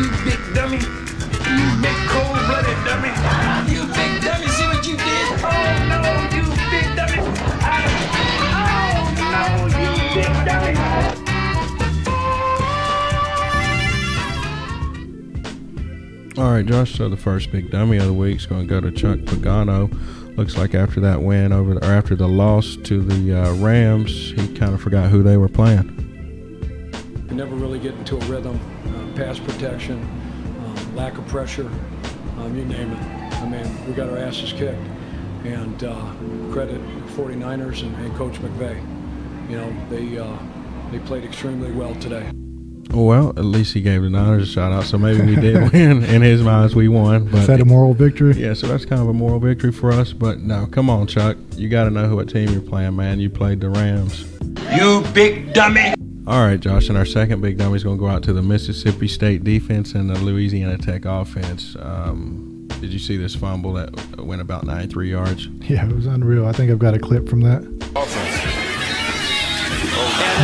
You big dummy. You big cold-blooded dummy. You big dummy. See what you did? Oh, no, you big dummy. I, oh, no, you big dummy. All right, Josh. So the first big dummy of the week is going to go to Chuck Pagano looks like after that win over the, or after the loss to the uh, Rams, he kind of forgot who they were playing. You never really get into a rhythm. Uh, pass protection, um, lack of pressure, um, you name it. I mean, we got our asses kicked. And uh, credit 49ers and, and Coach McVay. You know, they uh, they played extremely well today. Oh well, at least he gave the Niners a shout out, so maybe we did win. In his minds, we won. But Is that a moral victory? Yeah, so that's kind of a moral victory for us. But no, come on, Chuck. You got to know who what team you're playing, man. You played the Rams. You big dummy. All right, Josh, and our second big dummy is going to go out to the Mississippi State defense and the Louisiana Tech offense. Um, did you see this fumble that went about 93 yards? Yeah, it was unreal. I think I've got a clip from that. And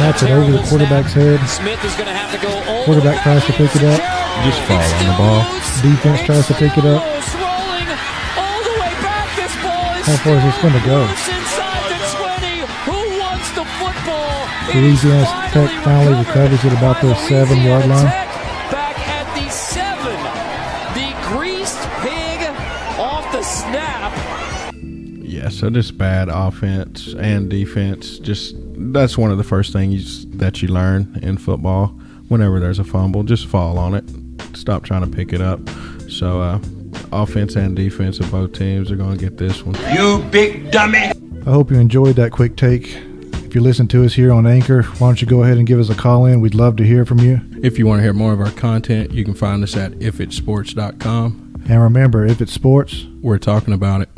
That's it over the quarterback's head. Smith is going to have to go all Quarterback tries to pick it up. Just fall on the ball. Defense tries to pick it up. It's rolling all the way back. This ball is How far is this gonna go? The football? Louisiana Tech finally recovers at about their seven-yard Louisiana line. Back at the seven. The greased pig off the snap. Yeah, so just bad offense and defense. Just that's one of the first things that you learn in football. Whenever there's a fumble, just fall on it. Stop trying to pick it up. So, uh, offense and defense of both teams are going to get this one. You big dummy. I hope you enjoyed that quick take. You listen to us here on Anchor, why don't you go ahead and give us a call in? We'd love to hear from you. If you want to hear more of our content, you can find us at ifitsports.com. And remember, if it's sports, We're talking about it.